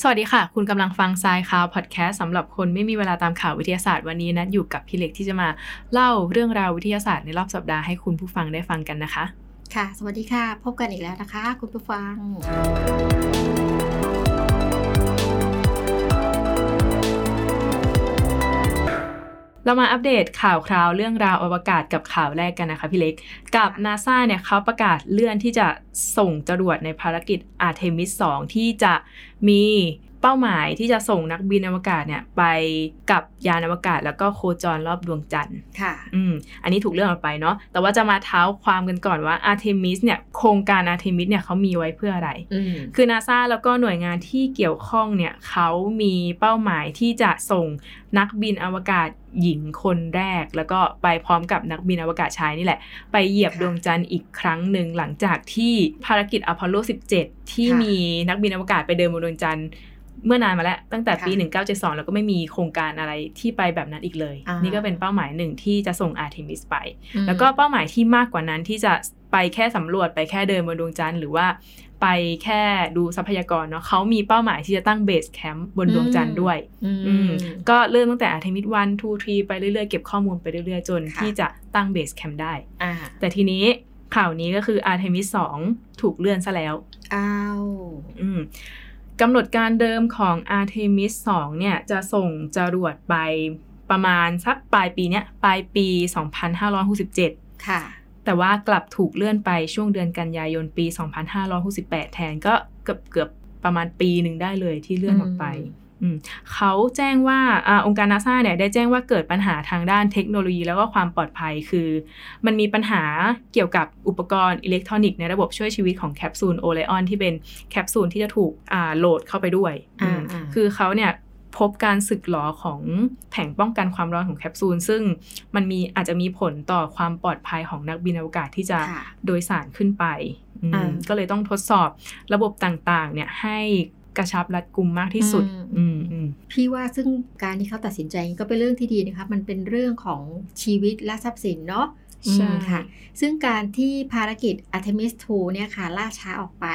สวัสดีค่ะ คุณกำลังฟังทรายข่าวพอดแคสต์สำหรับคนไม่มีเวลาตามข่าววิทยาศาสตร์วันนี้นัดอยู่กับพี่เล็กที่จะมาเล่าเรื่องราววิทยาศาสตร์ในรอบสัปดาห์ให้คุณผู้ฟังได้ฟังกันนะคะ ค่ะ สวัสดีค่ะ พบกันอีกแล้วนะคะ คุณผู้ฟัง เรามาอัปเดตข่าวคราวเรื่องราวอวกาศกับข่าวแรกกันนะคะพี่เล็ก กับนาซาเนี่ยเขาประกาศเลื่อนที่จะส่งจรวดในภารกิจอาร์เทมิส2ที่จะมี เป้าหมายที่จะส่งนักบินอวกาศเนี่ยไปกับยานอวกาศ แล้วก็โคจรรอบดวงจันทร์ค่ะ อืมอันนี้ถูกเลื่อนออกไปเนาะแต่ว่าจะมาเท้าความกันก่อนว่าอาร์เทมิสเนี่ยโครงการอาร์เทมิสเนี่ยเขามีไว้เพื่ออะไรอืมคือนาซาแล้วก็หน่วยงานที่เกี่ยวข้องเนี่ยเขามีเป้าหมายที่จะส่งนักบินอวกาศหญิงคนแรก แล้วก็ไปพร้อมกับนักบินอวกาศชายนี่แหละ ไปเหยียบค่ะดวงจันทร์อีกครั้งหนึ่งหลังจากที่ภารกิจอพอลโล 17 ที่ค่ะมีนักบินอวกาศไปเดินบนดวงจันทร์ เมื่อนานมาแล้ว ตั้งแต่ปีค่ะ1972 แล้วก็ไม่มีโครงการอะไรที่ไปแบบนั้นอีกเลยอ่านี่นี่ก็เป็นเป้าหมายหนึ่งที่จะส่งอาร์เทมิสไปอืมแล้วก็เป้าหมายที่มากกว่านั้นที่จะไปแค่สำรวจไปแค่เดินบนดวงจันทร์หรือว่าไปแค่ดูทรัพยากรเนาะเขามีเป้าหมายที่จะตั้ง base camp บนดวงจันทร์ด้วย อืมอืมก็เริ่มตั้งแต่อาร์เทมิส one two three ไปเรื่อยๆ เก็บข้อมูลไปเรื่อยๆ จนค่ะที่จะตั้ง base camp ได้อ่าแต่ทีนี้ข่าวนี้ก็คืออาร์เทมิส2ถูกเลื่อนซะแล้ว อ้าว อืม กำหนดการเดิมของ Artemis 2 เนี่ย จะส่งจรวดไปประมาณสักปลายปีเนี้ยปลายปี 2567 ค่ะ แต่ว่ากลับถูกเลื่อนไปช่วงเดือนกันยายนปี 2568 แทนก็เกือบเกือบประมาณปีหนึ่งได้เลยที่เลื่อนออกไปอืม เขาแจ้งว่าอาองค์การนาซาเนี่ยได้แจ้งว่าเกิดปัญหาทางด้านเทคโนโลยีแล้วก็ความปลอดภัยคือ มันมีปัญหาเกี่ยวกับอุปกรณ์อิเล็กทรอนิกส์ในระบบช่วยชีวิตของแคปซูลโอไรออนที่เป็นแคปซูลที่จะถูกอ่าโหลดเข้าไปด้วยอ่าอืมอ่าคือเขาเนี่ยพบการสึกหรอของแผงป้องกันความร้อนของแคปซูล ซึ่งมันมีอาจจะมีผลต่อความปลอดภัยของนักบินอวกาศที่จะค่ะโดยสารขึ้นไปอืมอ่าก็เลยต้องทดสอบระบบต่างๆเนี่ยให้ กระชับรัดกุมมากที่สุด อืมอืมอืมพี่ว่าซึ่งการที่เขาตัดสินใจก็เป็นเรื่องที่ดีนะคะ มันเป็นเรื่องของชีวิตและทรัพย์สินเนาะใช่อืมค่ะ ซึ่งการที่ภารกิจ Artemis 2 เนี่ยค่ะ ล่าช้าออกไป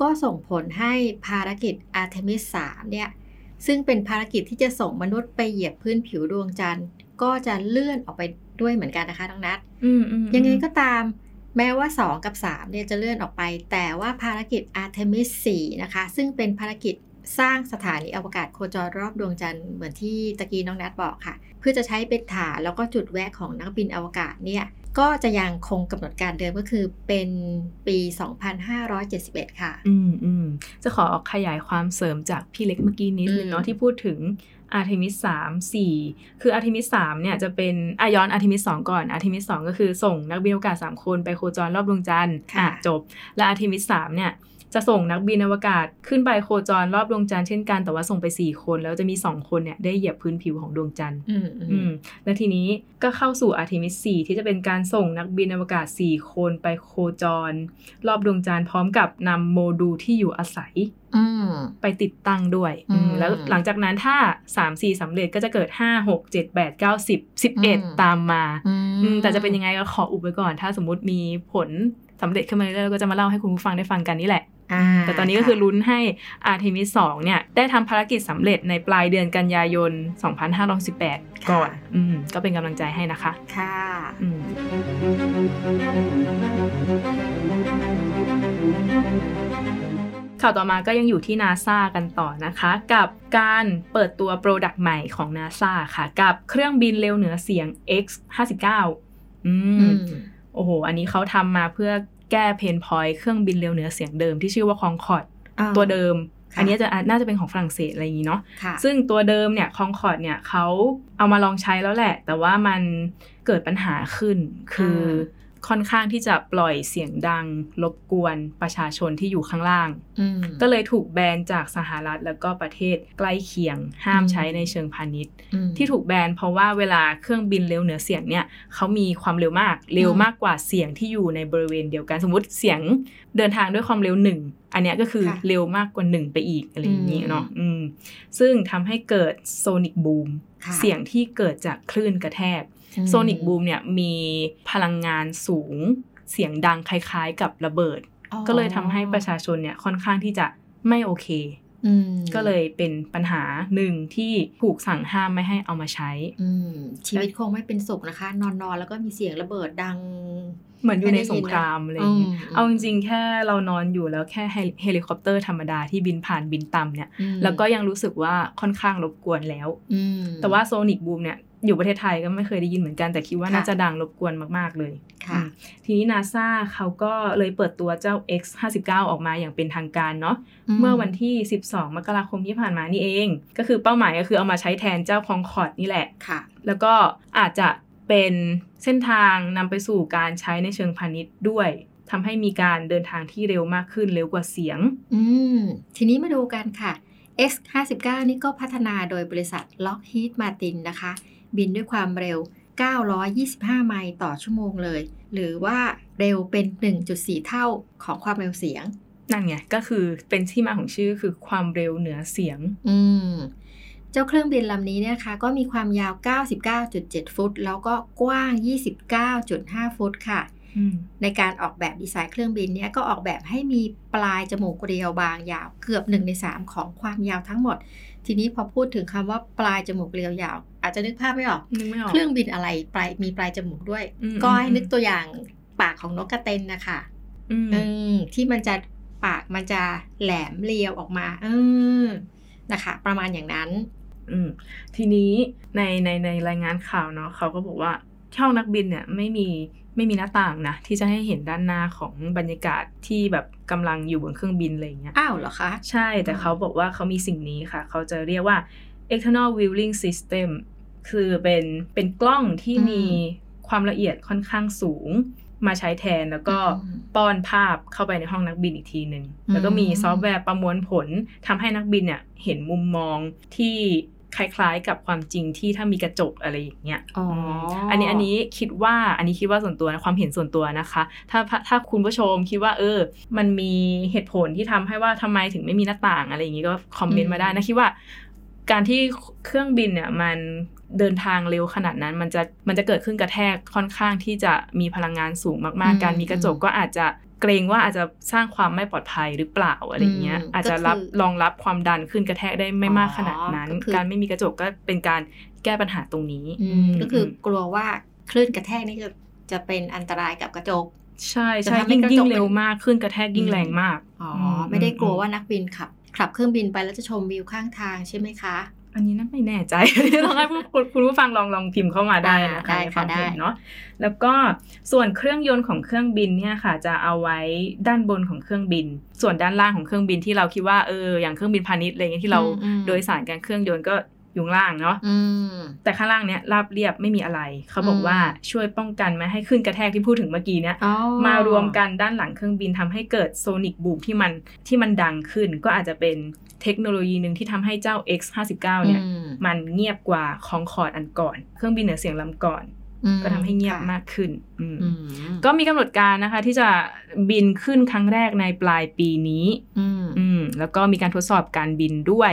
ก็ส่งผลให้ภารกิจ Artemis 3 เนี่ย ซึ่งเป็นภารกิจที่จะส่งมนุษย์ไปเหยียบพื้นผิวดวงจันทร์ ก็จะเลื่อนออกไปด้วยเหมือนกันนะคะน้องนัทอืมอืมยังไงก็ตาม แม้ว่า 2 กับ3เนี่ยจะเลื่อนออกไป แต่ว่าภารกิจ Artemis 4 นะคะ ซึ่งเป็นภารกิจสร้างสถานีอวกาศโคจรรอบดวงจันทร์เหมือนที่ตะกี้น้องนัทบอกค่ะ เพื่อจะใช้เป็นฐานแล้วก็จุดแวะของนักบินอวกาศเนี่ยก็จะยังคงกำหนดการเดิมก็คือเป็นปี 2571 ค่ะ อืมอืมจะขอขยายความเสริมจากพี่เล็กเมื่อกี้นิดนึงเนาะอืมที่พูดถึง อาร์เทมิสสามสี่คืออาร์เทมิสสามเนี่ยจะเป็นอาย้อนอาร์เทมิสสองก่อนอาร์เทมิสสองก็คือส่งนักบินอวกาศสามคนไปโคจรรอบดวงจันทร์ค่ะอะจบ และอาร์เทมิสสามเนี่ย จะส่งนักบินอวกาศขึ้นไปโคจรรอบดวงจันทร์เช่นกันแต่ว่าส่งไป 4 คน แล้วจะมี 2 คนเนี่ยได้เหยียบพื้นผิวของดวงจันทร์อืมอือืมมแล้วทีนี้ก็เข้าสู่อาร์เทมิส 4 ที่จะเป็นการส่งนักบินอวกาศ 4 คนไปโคจร รอบดวงจันทร์พร้อมกับนำโมดูลที่อยู่อาศัยอืมไปติดตั้งด้วยอืมอืมแล้วหลังจากนั้นถ้า 3 4สำเร็จก็จะเกิด 5 6 7 8 9 10อืม11 ตามมาอือืมแต่จะเป็นยังไงก็ขออุบไว้ก่อน ถ้าสมมติมีผลสำเร็จขึ้นมาเรื่อยๆเราก็จะมาเล่าให้คุณผู้ฟังได้ฟังกันนี่แหละอ่า แต่ตอนนี้ก็คือลุ้นให้อาร์เทมิส2เนี่ย ได้ทำภารกิจสำเร็จในปลายเดือนกันยายน 2568 ก่อนอืมก็เป็นกำลังใจให้นะคะ ค่ะอืมข่าวต่อมาก็ยังอยู่ที่นาซากันต่อนะคะ กับการเปิดตัว product ใหม่ของนาซาค่ะ กับเครื่องบินเร็วเหนือเสียง X59 อือืมมโอ้โห อันนี้เขาทำมาเพื่อ แก้ pain point เครื่องบินเร็วเหนือเสียงเดิมที่ชื่อว่าคองคอร์ดอ่าตัวเดิมค่ะอันนี้จะน่าจะเป็นของฝรั่งเศสอะไรอย่างนี้เนาะค่ะซึ่งตัวเดิมเนี่ยคองคอร์ดเนี่ยเขาเอามาลองใช้แล้วแหละ แต่ว่ามันเกิดปัญหาขึ้นคือ ค่อนข้างที่จะปล่อยเสียงดังรบกวนประชาชนที่อยู่ข้างล่างอืมก็เลยถูกแบนจากสหรัฐแล้วก็ประเทศใกล้เคียง ห้ามอืมใช้ในเชิงพาณิชย์อืมที่ถูกแบนเพราะว่าเวลาเครื่องบินเร็วเหนือเสียงเนี่ยเขามีความเร็วมากเร็วอืมมากกว่าเสียงที่อยู่ในบริเวณเดียวกัน สมมติเสียงเดินทางด้วยความเร็วหนึ่งอันเนี้ยก็คือค่ะเร็วมากกว่าหนึ่งไปอีกอะไรอย่างนี้อืมเนาะอืมซึ่งทำให้เกิดโซนิกบูมค่ะเสียงที่เกิดจากคลื่นกระแทกอืม sonic boom เนี่ยมีพลังงานสูงเสียงดังคล้ายๆ กับระเบิดอ๋อก็เลยทำให้ประชาชนเนี่ยค่อนข้างที่จะไม่โอเคอืมก็เลยเป็นปัญหาหนึ่งที่ถูกสั่งห้ามไม่ให้เอามาใช้อืมชีวิตคงไม่เป็นสุขนะคะ นอนนอนๆแล้วก็มีเสียงระเบิดดัง เหมือนอยู่ในไม่ได้สยิงนครามอะไรอย่างเงี้ยอืมเอาจริงๆแค่เรานอนอยู่แล้วแค่เฮลิเฮลิคอปเตอร์ธรรมดาที่บินผ่านบินต่ำเนี่ยอืมแล้วก็ยังรู้สึกว่าค่อนข้างรบกวนแล้วอืมแต่ว่าโซนิกบูมเนี่ย อยู่ประเทศไทยก็ไม่เคยได้ยินเหมือนกันแต่คิดว่าค่ะน่าจะดังรบกวนมากๆเลยค่ะอืมทีนี้นาซาเขาก็เลยเปิดตัวเจ้า X59 ออกมาอย่างเป็นทางการเนาะเมื่อวันที่ 12 มกราคมที่ผ่านมานี่เอง ก็คือเป้าหมายก็คือเอามาใช้แทนเจ้าคองคอร์ดนี่แหละค่ะ แล้วก็อาจจะเป็นเส้นทางนำไปสู่การใช้ในเชิงพาณิชย์ด้วยทำให้มีการเดินทางที่เร็วมากขึ้นเร็วกว่าเสียง อืมทีนี้มาดูกันค่ะ X59 นี่ก็พัฒนาโดยบริษัท Lockheed Martin นะคะ บินด้วยความเร็ว 925 ไมล์ต่อชั่วโมงเลย หรือว่าเร็วเป็น 1.4 เท่าของความเร็วเสียง นั่นไง ก็คือเป็นที่มาของชื่อคือความเร็วเหนือเสียง อืมเจ้าเครื่องบินลำนี้เนี่ยนะคะ ก็มีความยาว 99.7 ฟุต แล้วก็กว้าง 29.5 ฟุตค่ะอืมในการออกแบบดีไซน์เครื่องบินเนี่ยก็ออกแบบให้มีปลายจมูกเรียวบางยาวเกือบ1ใน3ของความยาวทั้งหมด ทีนี้พอพูดถึงคำว่าปลายจมูกเรียวยาว อาจจะนึกภาพไม่ออกนึกไม่ออกเครื่องบินอะไรปลายมีปลายจมูกด้วยอืมก็ให้อืมนึกตัวอย่างปากของนกกระเตนนะคะอืมอืมที่มันจะปากมันจะแหลมเรียวออกมา เออนะคะ ประมาณอย่างนั้น อืมทีนี้ในในในรายงานข่าวเนาะเขาก็บอกว่าช่องนักบินเนี่ยไม่มี ไม่มีหน้าต่างนะ ที่จะให้เห็นด้านหน้าของบรรยากาศที่แบบกำลังอยู่บนเครื่องบินอะไรอย่างเงี้ยอ้าวเหรอคะใช่แต่เขาบอกว่าเขามีสิ่งนี้ค่ะ เขาจะเรียกว่า external viewing system คือเป็นเป็นกล้องที่อืมมีความละเอียดค่อนข้างสูงมาใช้แทนแล้วก็อืมป้อนภาพเข้าไปในห้องนักบินอีกทีหนึ่งอืมแล้วก็มีซอฟต์แวร์ประมวลผลทำให้นักบินเนี่ยเห็นมุมมองที่ คล้ายๆ กับความจริงที่ถ้ามีกระจกอะไรอย่างเงี้ยอ๋อออันนี้อันนี้คิดว่าอันนี้คิดว่าส่วนตัวนะความเห็นส่วนตัวนะคะ ถ้าถ้าคุณผู้ชมคิดว่า เออ มันมีเหตุผลที่ทำให้ว่าทำไมถึงไม่มีหน้าต่างอะไรอย่างงี้ก็คอมเมนต์มาได้นะคิดว่า การที่เครื่องบินเนี่ยมันเดินทางเร็วขนาดนั้นมันจะมันจะเกิดขึ้นกระแทกค่อนข้างที่จะมีพลังงานสูงมากอืมๆการมีกระจกก็อาจจะ เกรงว่าอาจจะสร้างความไม่ปลอดภัยหรือเปล่าอะไรอย่างเงี้ยอืมอาจจะก็คือรับรองรับความดันขึ้นกระแทกได้ไม่มากอ๋อขนาดนั้นก็คือการไม่มีกระจกก็เป็นการแก้ปัญหาตรงนี้อืมก็คือกลัวว่าคลื่นกระแทกนี่จะจะเป็นอันตรายกับกระจก ใช่จะใช่ทำให้ยิ่งกระจกยิ่งเป็นเร็วมากขึ้นกระแทกยิ่งอืมแรงมากอ๋อมไม่ได้กลัวอืมว่านักบินขับขับเครื่องบินไปแล้วจะชมวิวข้างทางใช่ไหมคะ อันนี้น่าไม่แน่ใจลองให้ผู้คุณคุณผู้ฟังลองลองพิมพ์เข้ามาได้นะได้คะในคค่ะวามเห็นได้เนาะแล้วก็ส่วนเครื่องยนต์ของเครื่องบินเนี่ยค่ะ จะเอาไว้ด้านบนของเครื่องบิน ส่วนด้านล่างของเครื่องบินที่เราคิดว่าเอออย่างเครื่องบินพาณิชย์อะไรเงี้ยที่เราอืมอืมโดยสารกันเครื่องยนต์ก็อยู่ข้างล่างเนาะอืมแต่ข้างล่างเนี้ยราบเรียบไม่มีอะไร เขาบอกอืมว่าช่วยป้องกันไม่ให้ขึ้นกระแทกที่พูดถึงเมื่อกี้เนี้ยอ๋อมารวมกันด้านหลังเครื่องบินทำให้เกิดโซนิกบูมที่มันที่มันดังขึ้นก็อาจจะเป็น เทคโนโลยีหนึ่งที่ทำให้เจ้า X59 เนี่ยอืมมันเงียบกว่าคองคอร์ดอันก่อน เครื่องบินเหนือเสียงลำก่อนอืมก็ทำให้เงียบค่ะมากขึ้นอืมอืมก็มีกำหนดการนะคะที่จะบินขึ้นครั้งแรกในปลายปีนี้อืมอืมแล้วก็มีการทดสอบการบินด้วย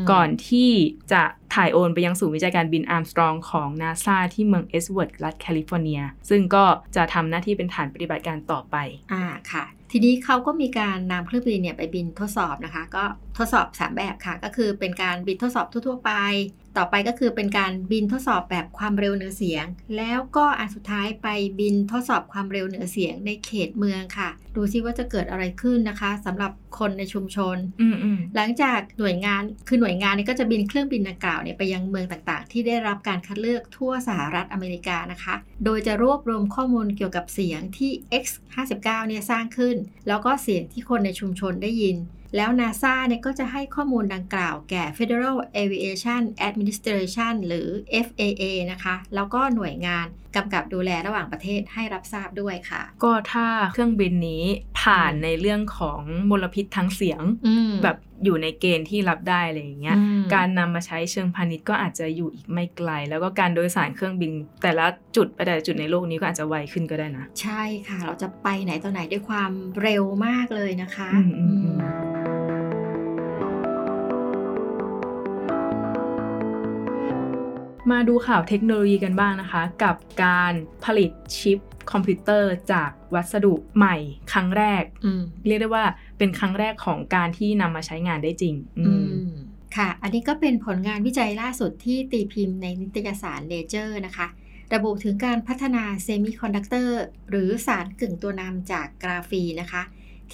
มก่อนที่จะถ่ายโอนไปยังศูนย์วิจัยการบินอาร์มสตรองของนาซาที่เมืองเอ็ดเวิร์ดรัฐแคลิฟอร์เนีย ซึ่งก็จะทำหน้าที่เป็นฐานปฏิบัติการต่อไป อ่าค่ะทีนี้เขาก็มีการนำเครื่องบินเนี่ยไปบินทดสอบนะคะ ก็ ทดสอบ 3 แบบค่ะ ก็คือเป็นการบินทดสอบทั่ว ๆ ไป ต่อไปก็คือเป็นการบินทดสอบแบบความเร็วเหนือเสียง แล้วก็อันสุดท้ายไปบินทดสอบความเร็วเหนือเสียงในเขตเมืองค่ะ ดูซิว่าจะเกิดอะไรขึ้นนะคะสำหรับคนในชุมชนอืมอืมหลังจากหน่วยงานคือหน่วยงานนี้ก็จะบินเครื่องบินดังกล่าวเนี่ยไปยังเมืองต่างๆ ที่ได้รับการคัดเลือกทั่วสหรัฐอเมริกานะคะ โดยจะรวบรวมข้อมูลเกี่ยวกับเสียงที่ X59 เนี่ยสร้างขึ้น แล้วก็เสียงที่คนในชุมชนได้ยิน แล้วนาซาเนี่ยก็จะให้ข้อมูลดังกล่าวแก่ Federal Aviation Administration หรือ FAA นะคะ แล้วก็หน่วยงานกำกับดูแลระหว่างประเทศให้รับทราบด้วยค่ะ ก็ถ้าเครื่องบินนี้ผ่านในเรื่องของมลพิษทางเสียงอืมแบบอยู่ในเกณฑ์ที่รับได้อะไรอย่างเงี้ยอืมการนำมาใช้เชิงพาณิชย์ก็อาจจะอยู่อีกไม่ไกล แล้วก็การโดยสารเครื่องบิน แต่ละจุดไปแต่ละจุดในโลกนี้ก็อาจจะไวขึ้นก็ได้นะ ใช่ค่ะ เราจะไปไหนต่อไหนด้วยความเร็วมากเลยนะคะ อืมอืมอืมอืม มาดูข่าวเทคโนโลยีกันบ้างนะคะ กับการผลิตชิปคอมพิวเตอร์จากวัสดุใหม่ครั้งแรกอืมเรียกได้ว่าเป็นครั้งแรกของการที่นำมาใช้งานได้จริงอือืมมค่ะ อันนี้ก็เป็นผลงานวิจัยล่าสุดที่ตีพิมพ์ในนิตยสาร Nature นะคะ ระบุถึงการพัฒนาเซมิคอนดักเตอร์หรือสารกึ่งตัวนำจากกราฟีนนะคะ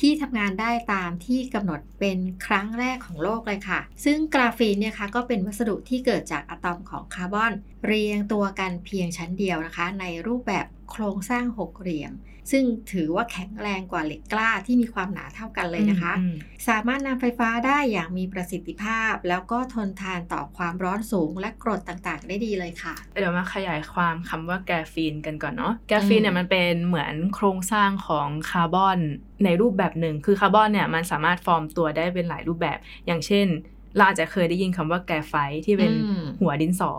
ที่ทำงานได้ตามที่กำหนดเป็นครั้งแรกของโลกเลยค่ะ ซึ่งกราฟีนเนี่ยค่ะก็เป็นวัสดุที่เกิดจากอะตอมของคาร์บอน เรียงตัวกันเพียงชั้นเดียวนะคะ ในรูปแบบ โครงสร้างหกเหลี่ยม ซึ่งถือว่าแข็งแรงกว่าเหล็กกล้าที่มีความหนาเท่ากันเลยนะคะอืมสามารถนำไฟฟ้าได้อย่างมีประสิทธิภาพ แล้วก็ทนทานต่อความร้อนสูงและกรดต่างๆ ได้ดีเลยค่ะ เดี๋ยวมาขยายความคำว่าแกรฟีนกันก่อนเนาะแกรฟีนเนี่ยมันเป็นเหมือนโครงสร้างของคาร์บอนในรูปแบบหนึ่ง คือคาร์บอนเนี่ยมันสามารถฟอร์มตัวได้เป็นหลายรูปแบบ อย่างเช่นเราอาจจะเคยได้ยินคำว่าแกรไฟท์ที่เป็นอืมหัวดินสอ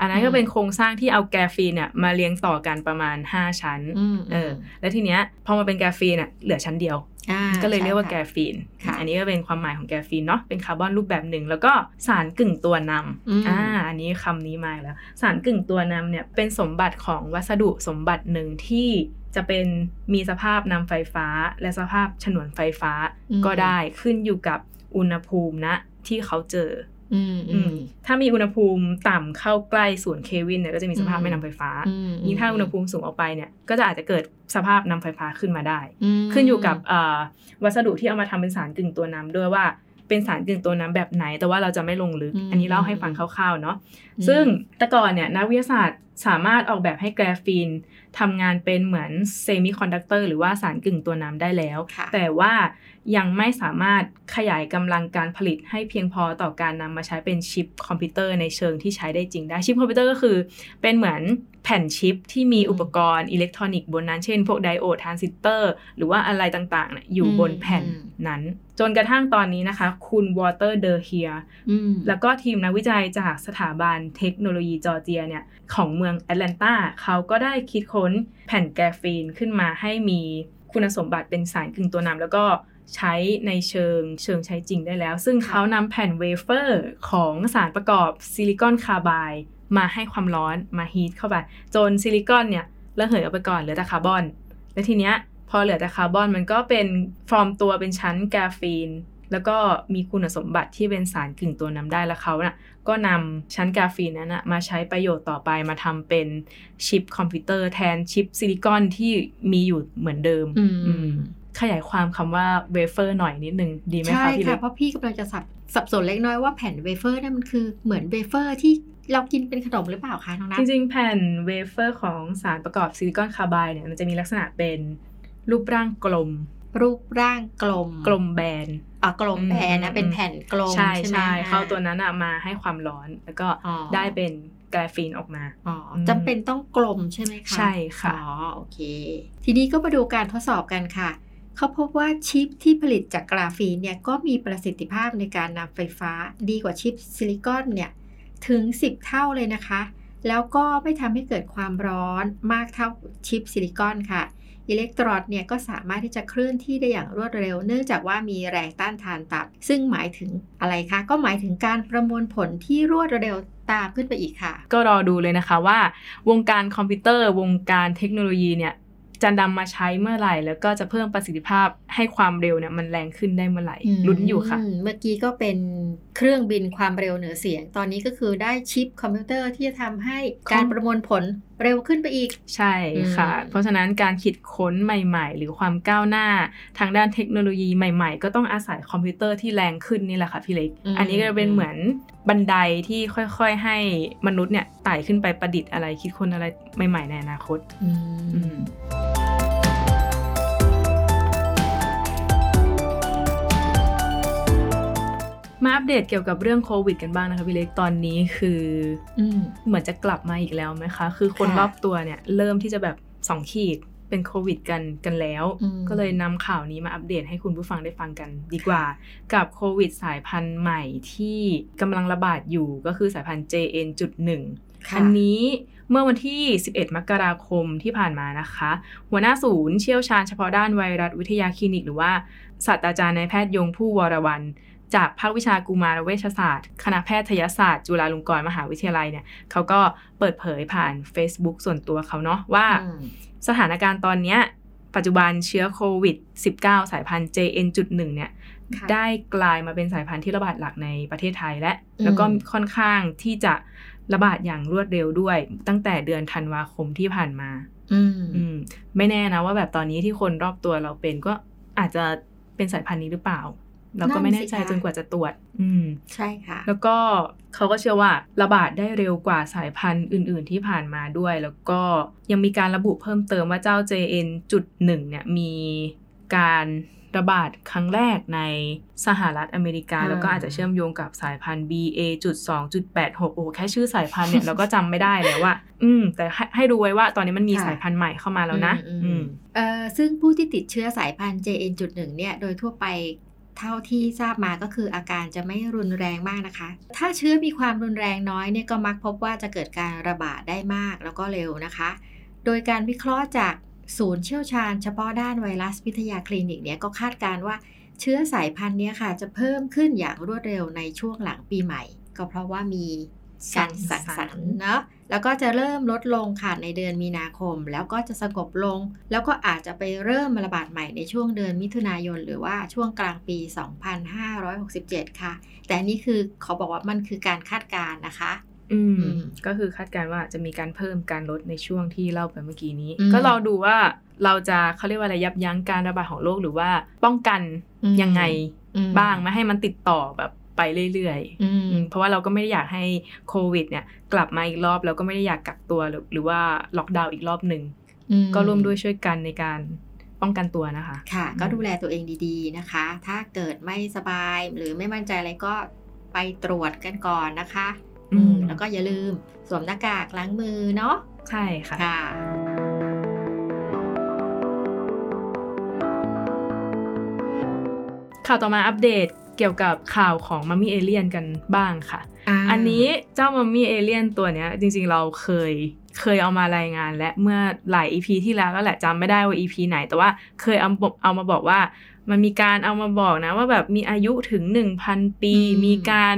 อันนั้นก็อืมเป็นโครงสร้างที่เอาแกรฟีนเนี่ยมาเรียงต่อกันประมาณ 5 ชั้นอืมเออแล้วทีเนี้ยพอมาเป็นแกรฟีนอะเหลือชั้นเดียวอ่าก็เลยเรียกว่าใช่แกค่ะรฟีนค่ะอันนี้ก็เป็นความหมายของแกรฟีนเนาะ เป็นคาร์บอนรูปแบบหนึ่ง แล้วก็สารกึ่งตัวนำอืมอ่า อันนี้คำนี้มาอีกแล้ว สารกึ่งตัวนำเนี่ยเป็นสมบัติของวัสดุสมบัติหนึ่งที่จะเป็นมีสภาพนำไฟฟ้า และสภาพฉนวนไฟฟ้าอืมก็ได้ขึ้นอยู่กับอุณหภูมินะที่เขาเจออืมอือืมม ถ้ามีอุณหภูมิต่ำเข้าใกล้ศูนย์เควินเนี่ยก็จะมีสภาพอืมไม่นำไฟฟ้าอืมยิ่งถ้าอุณหภูมิสูงออกไปเนี่ย ก็จะอาจจะเกิดสภาพนำไฟฟ้าขึ้นมาได้มขึ้นอยู่กับเอ่อวัสดุที่เอามาทำเป็นสารกึ่งตัวนำด้วยว่าเป็นสารกึ่งตัวนำแบบไหน แต่ว่าเราจะไม่ลงลึกอืมอันนี้เล่าให้ฟังคร่าวๆเนาะอืมซึ่งแต่ก่อนเนี่ยนักวิทยาศาสตร์สามารถออกแบบให้แกรฟีนทำงานเป็นเหมือนเซมิคอนดักเตอร์หรือว่าสารกึ่งตัวนำได้แล้วค่ะแต่ว่า ยังไม่สามารถขยายกำลังการผลิตให้เพียงพอต่อการนำมาใช้เป็นชิปคอมพิวเตอร์ในเชิงที่ใช้ได้จริงได้ชิปคอมพิวเตอร์ก็คือ เป็นเหมือนแผ่นชิปที่มีอุปกรณ์อิเล็กทรอนิกส์บนนั้น เช่น พวกไดโอดทรานซิสเตอร์ หรือว่าอะไรต่างๆเนี่ยอยู่บนแผ่นนั้น จนกระทั่งตอนนี้นะคะ คุณวอลเตอร์เดอ เฮียร์อืมแล้วก็ทีมนักวิจัยจากสถาบันเทคโนโลยีจอร์เจียเนี่ยของเมืองแอตแลนตาเขาก็ได้คิดค้นแผ่นแกรฟีนขึ้นมาให้มีคุณสมบัติเป็นสารกึ่งตัวนำแล้วก็ ใช้ในเชิงเชิงใช้จริงได้แล้ว ซึ่งเขานำแผ่นเวเฟอร์ของสารประกอบซิลิคอนคาร์ไบด์มาให้ความร้อนมา heat เข้าไป จนซิลิคอนเนี่ยระเหยออกไปก่อนเหลือแต่คาร์บอน แล้วทีเนี้ยพอเหลือแต่คาร์บอนมันก็เป็นฟอร์มตัวเป็นชั้นแกรฟีน แล้วก็มีคุณสมบัติที่เป็นสารกึ่งตัวนำได้แล้วเขาน่ะก็นำชั้นกราฟีนนั้นนะมาใช้ประโยชน์ต่อไปมาทำเป็นชิปคอมพิวเตอร์แทนชิปซิลิคอนที่มีอยู่เหมือนเดิมอืมอืม ขยายความคำว่าเวเฟอร์หน่อยนิดนึงดีไหมใช่คะพี่เล็ค่ะกเพราะพี่กำลังจะสับสับสนเล็กน้อยว่าแผ่นเวเฟอร์นั่นมันคือเหมือนเวเฟอร์ที่เรากินเป็นขนมหรือเปล่าคะน้องนัทจริงๆ แผ่นเวเฟอร์ของสารประกอบซิลิคอนคาร์ไบด์เนี่ยมันจะมีลักษณะเป็นรูปร่างกลม รูปร่างกลม กลมแบนอะกลมแบนนะอืมเป็นแผ่นกลมใช่ใช่ไหมใช่อ่เข้าตัวนั้นอะมาให้ความร้อน แล้วก็อ๋อได้เป็นกราฟีนออกมาอ๋ออมจำเป็นต้องกลมใช่ไหมคะใช่ค่ะอ๋อโอเค ทีนี้ก็มาดูการทดสอบกันค่ะ เขาพบว่าชิปที่ผลิตจากกราฟีนเนี่ยก็มีประสิทธิภาพในการนำไฟฟ้าดีกว่าชิปซิลิคอนเนี่ยถึง 10 เท่าเลยนะคะ แล้วก็ไม่ทำให้เกิดความร้อนมากเท่าชิปซิลิคอนค่ะ อิเล็กตรอนเนี่ยก็สามารถที่จะเคลื่อนที่ได้อย่างรวดเร็ว เนื่องจากว่ามีแรงต้านทานต่ำซึ่งหมายถึงอะไรคะ ก็หมายถึงการประมวลผลที่รวดเร็วตามขึ้นไปอีกค่ะ ก็รอดูเลยนะคะว่า วงการคอมพิวเตอร์ วงการเทคโนโลยีเนี่ย จะนำมาใช้เมื่อไหร่ แล้วก็จะเพิ่มประสิทธิภาพให้ความเร็วเนี่ยมันแรงขึ้นได้เมื่อไหร่ลุ้นอยู่ค่ะเมื่อกี้ก็เป็นเครื่องบินความเร็วเหนือเสียง ตอนนี้ก็คือได้ชิปคอมพิวเตอร์ที่จะทำให้การประมวลผลเร็วขึ้นไปอีก ใช่ค่ะอืมเพราะฉะนั้นการคิดค้นใหม่ๆ หรือความก้าวหน้าทางด้านเทคโนโลยีใหม่ ๆ ก็ต้องอาศัยคอมพิวเตอร์ที่แรงขึ้นนี่แหละค่ะพี่เล็ก อันนี้ก็เป็นเหมือนบันไดที่ค่อยๆ ให้มนุษย์เนี่ยไต่ขึ้นไปประดิษฐ์อะไรคิดค้นอะไรใหม่ ๆ ในอนาคตอือืม มมาอัปเดตเกี่ยวกับเรื่องโควิดกันบ้างนะคะพี่เล็กตอนนี้คืออืมเหมือนจะกลับมาอีกแล้วไหมคะ คือคนค่ะรอบตัวเนี่ย เริ่มที่จะแบบสองขีดเป็นโควิดกันกันแล้วอืมก็เลยนำข่าวนี้มาอัปเดตให้คุณผู้ฟังได้ฟังกันดีกว่า กับโควิดสายพันธุ์ใหม่ที่กำลังระบาดอยู่ก็คือสายพันธุ์ JN.1 ค่ะอันนี้เมื่อวันที่ 11 มกราคมที่ผ่านมานะคะ หัวหน้าศูนย์เชี่ยวชาญเฉพาะด้านไวรัสวิทยาคลินิก หรือว่าศาสตราจารย์นายแพทย์ยงผู้วรวัน จากภาควิชากุมารเวชศาสตร์ คณะแพทยศาสตร์ จุฬาลงกรณ์มหาวิทยาลัยเนี่ยเขาก็เปิดเผยผ่าน Facebook ส่วนตัวเขาเนาะว่าอืมสถานการณ์ตอนเนี้ยปัจจุบันเชื้อโควิด -19 สายพันธุ์ JN.1 เนี่ยค่ะได้กลายมาเป็นสายพันธุ์ที่ระบาดหลักในประเทศไทยและอืมแล้วก็ค่อนข้างที่จะระบาดอย่างรวดเร็วด้วย ตั้งแต่เดือนธันวาคมที่ผ่านมาอืมอืมไม่แน่นะว่าแบบตอนนี้ที่คนรอบตัวเราเป็นก็อาจจะเป็นสายพันธุ์นี้หรือเปล่า เราก็ไม่แน่ใจนั่นสิคะจนกว่าจะตรวจ อืมใช่ค่ะ แล้วก็เขาก็เชื่อว่าระบาดได้เร็วกว่าสายพันธุ์อื่น ๆ ที่ผ่านมาด้วย แล้วก็ยังมีการระบุเพิ่มเติมว่าเจ้า JN.1 เนี่ยมีการระบาดครั้งแรกในสหรัฐอเมริกาอ่าแล้วก็อาจจะเชื่อมโยงกับสายพันธุ์ BA.2.86 โอ้โหแค่ชื่อสายพันธุ์เนี่ยเราก็จำไม่ได้แล้วว่า อืม แต่ให้ให้รู้ไว้ว่าตอนนี้มันมีสายพันธุ์ใหม่เข้ามาแล้วนะ อืมอืมเอ่อซึ่งผู้ที่ติดเชื้อสายพันธุ์ JN.1 เนี่ย โดยทั่วไป เท่าที่ทราบมาก็คืออาการจะไม่รุนแรงมากนะคะ ถ้าเชื้อมีความรุนแรงน้อยเนี่ยก็มักพบว่าจะเกิดการระบาดได้มากแล้วก็เร็วนะคะ โดยการวิเคราะห์จากศูนย์เชี่ยวชาญเฉพาะด้านไวรัสวิทยาคลินิกเนี่ยก็คาดการว่าเชื้อสายพันธุ์นี้ค่ะจะเพิ่มขึ้นอย่างรวดเร็วในช่วงหลังปีใหม่ ก็เพราะว่ามี การสังสรรค์เนาะแล้วก็จะเริ่มลดลงค่ะในเดือนมีนาคม แล้วก็จะสงบลง แล้วก็อาจจะไปเริ่มระบาดใหม่ในช่วงเดือนมิถุนายน หรือว่าช่วงกลางปี 2567 ค่ะ แต่นี่คือเขาบอกว่ามันคือการคาดการณ์นะคะอืมอืม ก็คือคาดการณ์ว่าจะมีการเพิ่มการลดในช่วงที่เล่าไปเมื่อกี้นี้อืมก็เราดูว่าเราจะเขาเรียกว่าอะไรยับยั้งการระบาดของโรคหรือว่าป้องกันอืมยังไงอืมบ้างไม่ให้มันติดต่อแบบ ไปเรื่อยอืมๆอืมเพราะว่าเราก็ไม่ได้อยากให้โควิด เนี่ย กลับมาอีกรอบแล้วก็ไม่ได้อยากกักตัวหรือหรือว่าล็อกดาวน์อีกรอบหนึ่งอืก็ร่วมด้วยช่วยกันในการป้องกันตัวนะคะ ค่ะอืมก็ดูแลตัวเองดีๆนะคะ ถ้าเกิดไม่สบายหรือไม่มั่นใจอะไรก็ไปตรวจกันก่อนนะคะอืมแล้วก็อย่าลืมสวมหน้ากากล้างมือเนาะใช่ค่ะค่ะข่าวต่อมาอัปเดต เกี่ยวกับข่าวของมัมมี่เอเลียนกันบ้างค่ะ อันนี้เจ้ามัมมี่เอเลียนตัวเนี้ยจริงๆเราเคยเคยเอามารายงานและเมื่อหลาย EP ที่แล้วแล้วแหละจำไม่ได้ว่า EP ไหน แต่ว่าเคยเอาเอามาบอกว่า มันมีการเอามาบอกนะว่าแบบมีอายุถึง 1,000 ปีอืมมีการ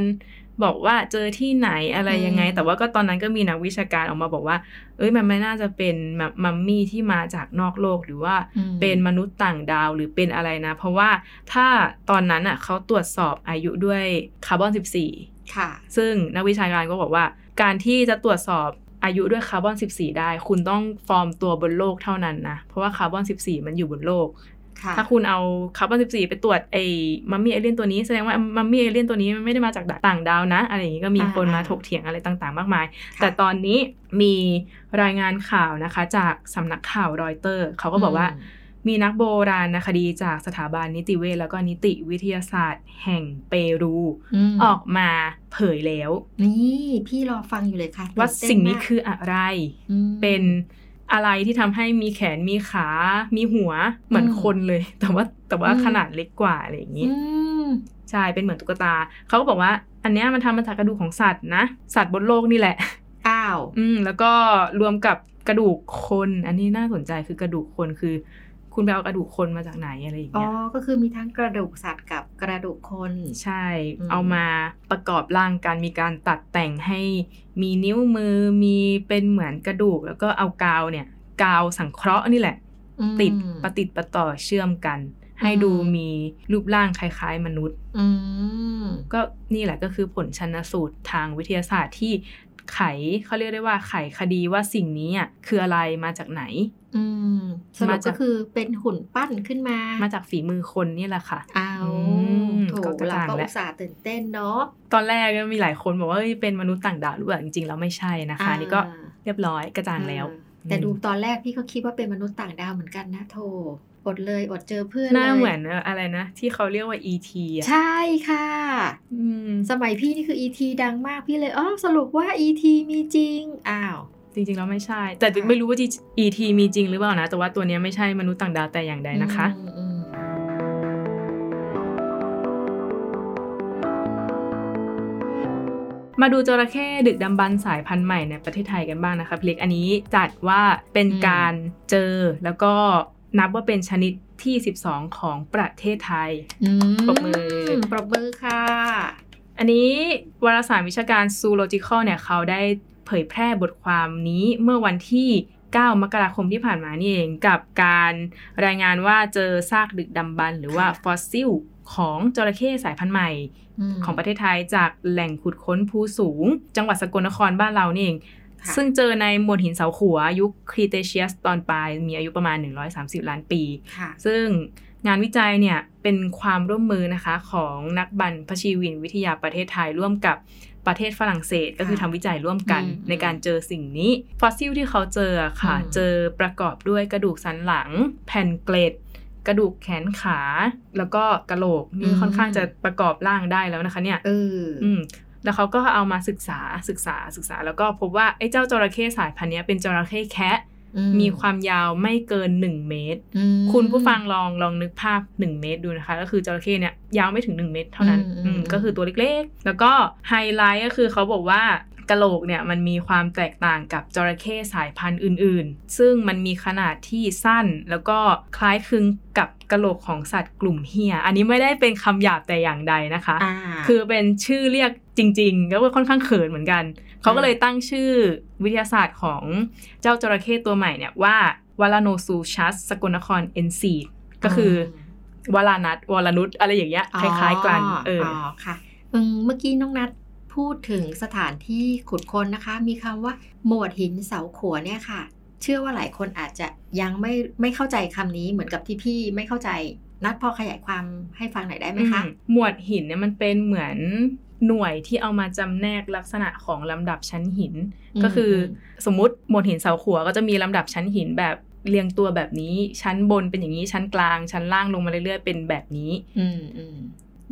บอกว่าเจอที่ไหนอะไรยังไงอืมแต่ว่าก็ตอนนั้นก็มีนักวิชาการออกมาบอกว่า เอ้ยมันไม่น่าจะเป็นแบบมัมมี่ที่มาจากนอกโลกหรือว่าอืมเป็นมนุษย์ต่างดาวหรือเป็นอะไรนะ เพราะว่าถ้าตอนนั้นอะเขาตรวจสอบอายุด้วยคาร์บอน14ค่ะ ซึ่งนักวิชาการก็บอกว่า การที่จะตรวจสอบอายุด้วยคาร์บอน14 ได้ คุณต้องฟอร์มตัวบนโลกเท่านั้นนะ เพราะว่าคาร์บอน14 มันอยู่บนโลกค่ะ ถ้าคุณเอาคาร์บอน14ไปตรวจไอ้มัมมี่เอเลียนตัวนี้แสดงว่ามัมมี่เอเลียนตัวนี้มันไม่ได้มาจากต่างดาวนะ อะไรอย่างนี้ก็มีคนมาถกเถียงอะไรต่างๆ มากมายค่ะแต่ตอนนี้มีรายงานข่าวนะคะ จากสำนักข่าวรอยเตอร์เขาก็บอกว่ามีนักโบราณคดีจากสถาบันนิติเวชแล้วก็นิติวิทยาศาสตร์แห่งเปรูออกมาเผยแล้ว นี่ พี่รอฟังอยู่เลยค่ะ ว่าตื่เต้สิ่งนี้มากคืออะไรมเป็น อะไรที่ทำให้มีแขนมีขา มีหัวเหมือนอืมคนเลย แต่ว่าแต่ว่าอืมขนาดเล็กกว่าอะไรอย่างนี้อืมใช่เป็นเหมือนตุ๊กตา เขาก็บอกว่า อันเนี้ยมันทำมาจากกระดูกของสัตว์นะ สัตว์บนโลกนี่แหละอ้าว อืมแล้วก็รวมกับกระดูกคน อันนี้น่าสนใจคือกระดูกคนคือ คุณไปเอากระดูกคนมาจากไหนอะไรอย่างอ๋อเงี้ยก็คือมีทั้งกระดูกสัตว์กับกระดูกคน ใช่อืมเอามาประกอบร่างกัน มีการตัดแต่งให้มีนิ้วมือ มีเป็นเหมือนกระดูก แล้วก็เอากาวเนี่ย กาวสังเคราะห์นี่แหละอืมติดประติดประต่อเชื่อมกัน ให้อืมดูมีรูปร่างคล้าย ๆ มนุษย์อืมก็นี่แหละก็คือผลชันสูตรทางวิทยาศาสตร์ที่ ไขเขาเรียกได้ว่าไขคดีว่าสิ่งนี้อะคืออะไรมาจากไหน อืมสรุมาปจาก็กคือเป็นหุ่นปั้นขึ้นมา มาจากฝีมือคนนี่แหละค่ะอ้าวอืมโถก็กระเราจ่างก็แล้วอุตส่าห์ตื่นเต้นเนาะตอนแรกก็มีหลายคนบอกว่าเฮ้ยเป็นมนุษย์ต่างดาวหรือเปล่าจริงๆแล้วไม่ใช่นะคะอ่านี่ก็เรียบร้อยกระจ่างแล้วอ่าแต่ดูตอนแรกพี่ก็คิดว่าเป็นมนุษย์ต่างดาวเหมือนกันนะโถ อดเลยอดเจอเพื่อนหน้าเลยเหมือนอะไรนะ ที่เขาเรียกว่า ET อะใช่ค่ะอืมสมัยพี่นี่คือ ET ดังมากพี่เลยอ๋อสรุปว่า ET มีจริงอ้าวจริงๆแล้วไม่ใช่ แต่ค่ะไม่รู้ว่า ET มีจริงหรือเปล่านะ แต่ว่าตัวเนี้ยไม่ใช่มนุษย์ต่างดาวแต่อย่างใดนะคะอืมอืมมาดูจระเข้ดึกดำบรรพ์สายพันธุ์ใหม่ในประเทศไทยกันบ้างนะคะพี่เล็กอันนี้จัดว่าเป็นการเจอแล้วก็ นับว่าเป็นชนิดที่ 12 ของประเทศไทยอืมปรบมือปรบมือค่ะ อันนี้วารสารวิชาการ Zoological เนี่ยเขาได้เผยแพร่บทความนี้เมื่อวันที่ 9 มกราคมที่ผ่านมานี่เองกับการรายงานว่าเจอซากดึกดำบรรพ์หรือว่าฟอสซิลของจระเข้สายพันธุ์ใหม่ของประเทศไทยจากแหล่งขุดค้นภูสูง จังหวัดสกลนครบ้านเรานี่เองค่ะ ซึ่งเจอในหมวดหินเสาขัว ยุคครีเทเชียสตอนปลาย มีอายุประมาณ 130 ล้านปีค่ะซึ่งงานวิจัยเนี่ยเป็นความร่วมมือนะคะของนักบรรพชีวินวิทยาประเทศไทยร่วมกับประเทศฝรั่งเศสก็คือทำวิจัยร่วมกันอืมในการเจอสิ่งนี้ ฟอสซิลที่เขาเจอค่ะอืมเจอประกอบด้วยกระดูกสันหลัง แผ่นเกล็ด กระดูกแขนขา แล้วก็กระโหลกนี่ค่อนข้างจะประกอบร่างได้แล้วนะคะเนี่ยเออออืม แล้วเขาก็เอามาศึกษาศึกษาศึกษา แล้วก็พบว่าไอ้เจ้าจระเข้สายพันธุ์เนี้ยเป็นจระเข้แคะอืมีความยาวไม่เกิน1เมตรอืมคุณผู้ฟังลองลองนึกภาพ1เมตรดูนะคะ ก็คือจระเข้เนี่ยยาวไม่ถึง1เมตร เท่านั้นอืมอืมก็คือตัวเล็กๆ แล้วก็ไฮไลท์ก็คือเขาบอกว่ากะโหลกเนี่ยมันมีความแตกต่างกับจระเข้สายพันธุ์อื่นๆ ซึ่งมันมีขนาดที่สั้นแล้วก็คล้ายคลึงกับกะโหลกของสัตว์กลุ่มเฮีย อันนี้ไม่ได้เป็นคำหยาบแต่อย่างใดนะคะอ่าคือเป็นชื่อเรียก จริงๆแล้วก็ค่อนข้างเขินเหมือนกัน เขาก็เลยตั้งชื่อวิทยาศาสตร์ของเจ้าจระเข้ตัวใหม่เนี่ยว่า Varanosuchus sakonnakhonensis ก็คืออวลานัทวลานุษอะไรอย่างเงี้ยคล้ายๆกันเอออ๋ออค่ะอืมเมื่อกี้น้องนัดพูดถึงสถานที่ขุดค้นนะคะ มีคำว่าหมวดหินเสาขัวเนี่ยค่ะ เชื่อว่าหลายคนอาจจะยังไม่ไม่เข้าใจคำนี้เหมือนกับที่พี่ไม่เข้าใจนัดพอขยายความให้ฟังหน่อยได้ไหมคะอืมหมวดหินเนี่ยมันเป็นเหมือน หน่วยที่เอามาจำแนกลักษณะของลำดับชั้นหินอืมก็คืออมสมมติหมวดหินเสาขัวก็จะมีลำดับชั้นหินแบบเรียงตัวแบบนี้ ชั้นบนเป็นอย่างนี้ชั้นกลาง ชั้นล่างลงมาเรื่อยๆ เป็นแบบนี้อืมอืม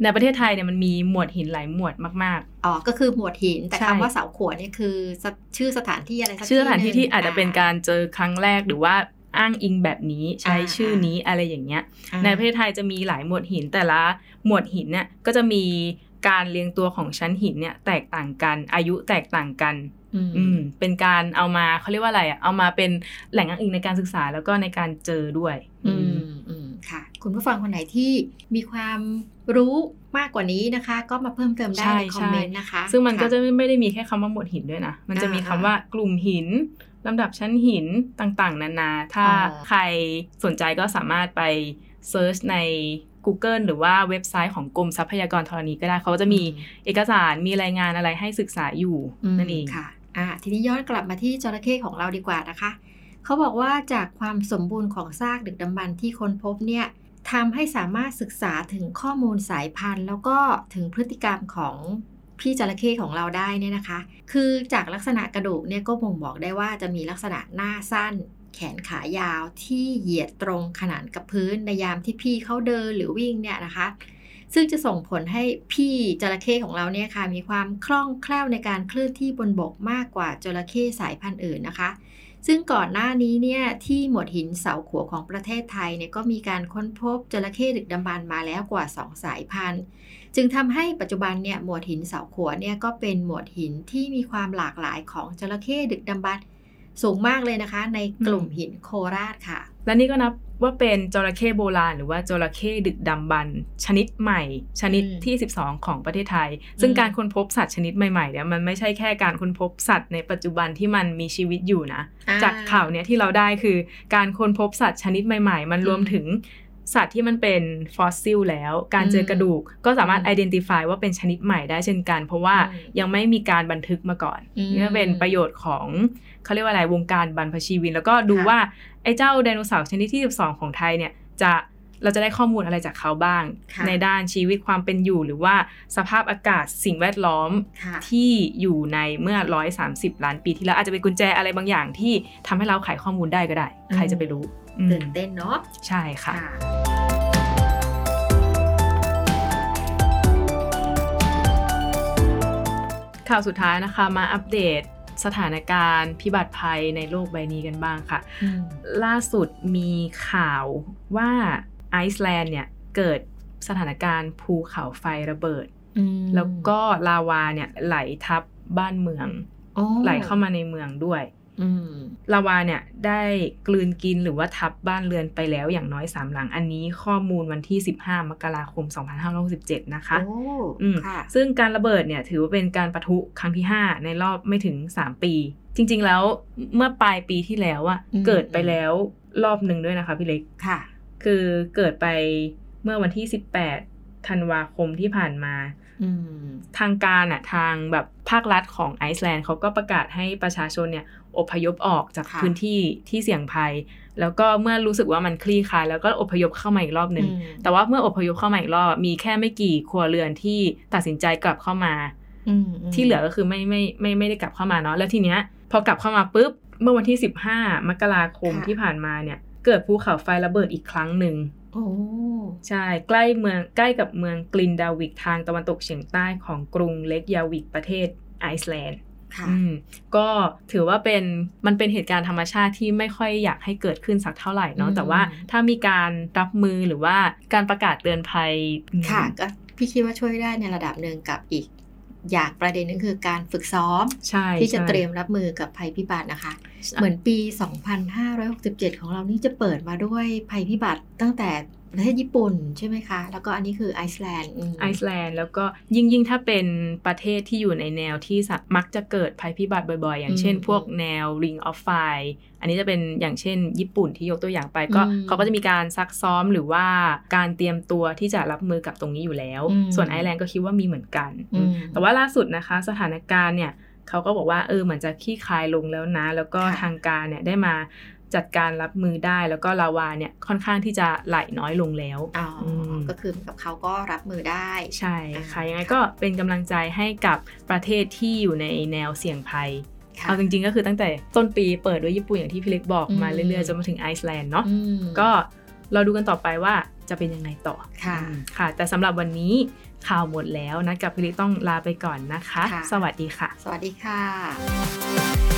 ในประเทศไทยเนี่ยมันมีหมวดหินหลายหมวดมากอ๋อ ก็คือหมวดหิน แต่ใช่คำว่าเสาขัวเนี่ยคือสชื่อสถานที่อะไรสักๆชื่อสถานที่หงที่อาจจะเป็นการเจอครั้งแรกหรือว่าอ้างอิงแบบนี้ใช้อ่าชื่อนี้อะไรอย่างเงี้ยอ่าในประเทศไทยจะมีหลายหมวดหินแต่ละหมวดหินเนี่ยก็จะมี การเรียงตัวของชั้นหินเนี่ยแตกต่างกัน อายุแตกต่างกันอืมอืมเป็นการเอามาเขาเรียกว่าอะไรอะเอามาเป็นแหล่งอ้างอิงในการศึกษาแล้วก็ในการเจอด้วย อืมอืมค่ะ คุณผู้ฟังคนไหนที่มีความรู้มากกว่านี้นะคะ ก็มาเพิ่มเติมได้ใช่ในคอมเมนต์นะคะ ซึ่งมันก็ค่จะไม่ได้มีแค่คำว่าหมวดหินด้วยนะมันจะมีคำอ่าว่ากลุ่มหินลำดับชั้นหินต่างๆ นานา ถ้าอ๋อใครสนใจก็สามารถไป search ใน Google หรือว่าเว็บไซต์ของกรมทรัพยากรธรณีก็ได้เขาจะมีเอกสารมีรายงานอะไรให้ศึกษาอยู่มนั่นเองค่ะอ่าทีนี้ย้อนกลับมาที่จระเข้ของเราดีกว่านะคะ เขาบอกว่าจากความสมบูรณ์ของซากดึกดำบรรพ์ที่ค้นพบเนี่ยทำให้สามารถศึกษาถึงข้อมูลสายพันธุ์ แล้วก็ถึงพฤติกรรมของพี่จระเข้ของเราได้เนี่ยนะคะ คือจากลักษณะกระดูกเนี่ยก็บ่งบอกได้ว่าจะมีลักษณะหน้าสั้น แขนขายาวที่เหยียดตรงขนานกับพื้นในยามที่พี่เขาเดินหรือวิ่งเนี่ยนะคะ ซึ่งจะส่งผลให้พี่จระเข้ของเราเนี่ยค่ะมีความคล่องแคล่วในการเคลื่อนที่บนบกมากกว่าจระเข้สายพันธุ์อื่นนะคะซึ่งก่อนหน้านี้เนี่ยที่หมวดหินเสาขัวของประเทศไทยเนี่ยก็มีการค้นพบจระเข้ดึกดำบรรมาแล้วกว่า 2 สายพันธุ์ จึงทำให้ปัจจุบันเนี่ยหมวดหินเสาขัวเนี่ยก็เป็นหมวดหินที่มีความหลากหลายของจระเข้ดึกดำบรร สูงมากเลยนะคะ ในกลุ่มหินโคราชค่ะ และนี่ก็นับว่าเป็นจระเข้โบราณ หรือว่าจระเข้ดึกดำบรรพ์ชนิดใหม่ ชนิดอืมที่ 12 ของประเทศไทย ซึ่งอืมการค้นพบสัตว์ชนิดใหม่ๆเนี่ยมันไม่ใช่แค่การค้นพบสัตว์ในปัจจุบันที่มันมีชีวิตอยู่นะอ่จากข่าวเนี้ยที่เราได้คือ การค้นพบสัตว์ชนิดใหม่ ๆ มันรวมอืมถึง สัตว์ที่มันเป็นฟอสซิลแล้ว การเจอมกระดูกก็สามารถอืม identify ว่าเป็นชนิดใหม่ได้เช่นกัน เพราะว่าอืมยังไม่มีการบันทึกมาก่อนอืมนี่ก็เป็นประโยชน์ของเขาเรียกว่าอะไรวงการบรรพชีวิน แล้วก็ดูค่ะว่าไอ้เจ้าไดโนเสาร์ชนิดที่ 12 ของไทยเนี่ยจะเราจะได้ข้อมูลอะไรจากเขาบ้างค่ะในด้านชีวิตความเป็นอยู่หรือว่าสภาพอากาศสิ่งแวดล้อมค่ะที่อยู่ในเมื่อ 130 ล้านปีที่แล้วอาจจะเป็นกุญแจอะไรบางอย่างที่ทำให้เราไขข้อมูลได้ก็ได้ ใครจะไปรู้อืมตื่นเต้นเนาะใช่ค่ะ ข่าวสุดท้ายนะคะมาอัปเดตสถานการณ์พิบัติภัยในโลกใบนี้กันบ้างค่ะอืมล่าสุดมีข่าวว่าไอซ์แลนด์เนี่ยเกิดสถานการณ์ภูเขาไฟระเบิดอืมแล้วก็ลาวาเนี่ยไหลทับบ้านเมืองอ๋อไหลเข้ามาในเมืองด้วยอืม ลาวาเนี่ยได้กลืนกินหรือว่าทับบ้านเรือนไปแล้วอย่างน้อย3หลัง อันนี้ข้อมูลวันที่ 15 มกราคม 2567 นะคะโอ้อืมค่ะซึ่งการระเบิดเนี่ยถือว่าเป็นการประทุครั้งที่ 5 ในรอบไม่ถึง 3 ปี จริง ๆ แล้วเมื่อปลายปีที่แล้วอะอืมเกิดไปแล้วรอบหนึ่งด้วยนะคะพี่เล็กค่ะ คือเกิดไปเมื่อวันที่ 18 ธันวาคมที่ผ่านมาอืม ทางการอะทางแบบภาครัฐของไอซ์แลนด์เขาก็ประกาศให้ประชาชนเนี่ยอพยพออกจากค่ะพื้นที่ที่เสี่ยงภัย แล้วก็เมื่อรู้สึกว่ามันคลี่คลาย แล้วก็อพยพเข้ามาอีกรอบหนึ่งอืมแต่ว่าเมื่ออพยพเข้ามาอีกรอบมีแค่ไม่กี่ครัวเรือนที่ตัดสินใจกลับเข้ามาอืมมที่เหลือก็คือไม่ไม่ไม่ไม่ได้กลับเข้ามาเนาะแล้วทีเนี้ยพอกลับเข้ามาปุ๊บเมื่อวันที่ 15 มกราคมค่ะที่ผ่านมาเนี่ย เกิดภูเขาไฟระเบิดอีกครั้งหนึ่ง โอ้ใช่ใกล้เมืองใกล้กับเมืองกลินดาวิกทางตะวันตกเฉียงใต้ของกรุงเล็กยาวิกประเทศไอซ์แลนด์ค่ะอืมก็ถือว่าเป็นมันเป็นเหตุการณ์ธรรมชาติที่ไม่ค่อยอยากให้เกิดขึ้นสักเท่าไหร่เนาะอืมแต่ว่าถ้ามีการรับมือหรือว่าการประกาศเตือนภัย ค่ะก็พี่คิดว่าช่วยได้ในระดับหนึ่งกับอีก อย่างประเด็นหนึ่งคือการฝึกซ้อมใช่ที่จะใช่เตรียมรับมือกับภัยพิบัตินะคะ เหมือนปี 2567 ของเรานี่จะเปิดมาด้วยภัยพิบัติตั้งแต่ ประเทศญี่ปุ่นใช่ไหมคะ แล้วก็อันนี้คือไอซ์แลนด์อืมไอซ์แลนด์แล้วก็ยิ่งยิ่งถ้าเป็นประเทศที่อยู่ในแนวที่สะมักจะเกิดภัยพิบัติบ่อยๆ อย่างเช่นอืมพวกแนว Ring of Fire อันนี้จะเป็นอย่างเช่น ญี่ปุ่นที่ยกตัวอย่างไปก็อืมเขาก็จะมีการซักซ้อมหรือว่าการเตรียมตัวที่จะรับมือกับตรงนี้อยู่แล้วอืมส่วนไอซ์แลนด์ก็คิดว่ามีเหมือนกันอืมแต่ว่าล่าสุดนะคะ สถานการณ์เนี่ยเขาก็บอกว่าเออเหมือนจะคลี่คลายลงแล้วนะ แล้วก็ค่ะทางการเนี่ยได้มา จัดการรับมือได้แล้วก็ลาวาเนี่ยค่อนข้างที่จะไหลน้อยลงแล้วอ๋ออมก็คือกับเขาก็รับมือได้ใช่ค่ะอ่ายัยังไงก็เป็นกำลังใจให้กับประเทศที่อยู่ในแนวเสี่ยงภัยค่ะเอาจริงๆก็คือตั้งแต่ต้นปีเปิดด้วยญี่ปุ่นอย่างที่พี่เล็กบอกอืมมาเรื่อยๆจนมาถึงไอซ์แลนด์เนาะอืมก็เราดูกันต่อไปว่าจะเป็นยังไงต่อค่ะอืมค่ะ แต่สำหรับวันนี้ข่าวหมดแล้วนะกับพี่เล็กต้องลาไปก่อนนะคะค่ะสวัสดีค่ะ สวัสดีค่ะ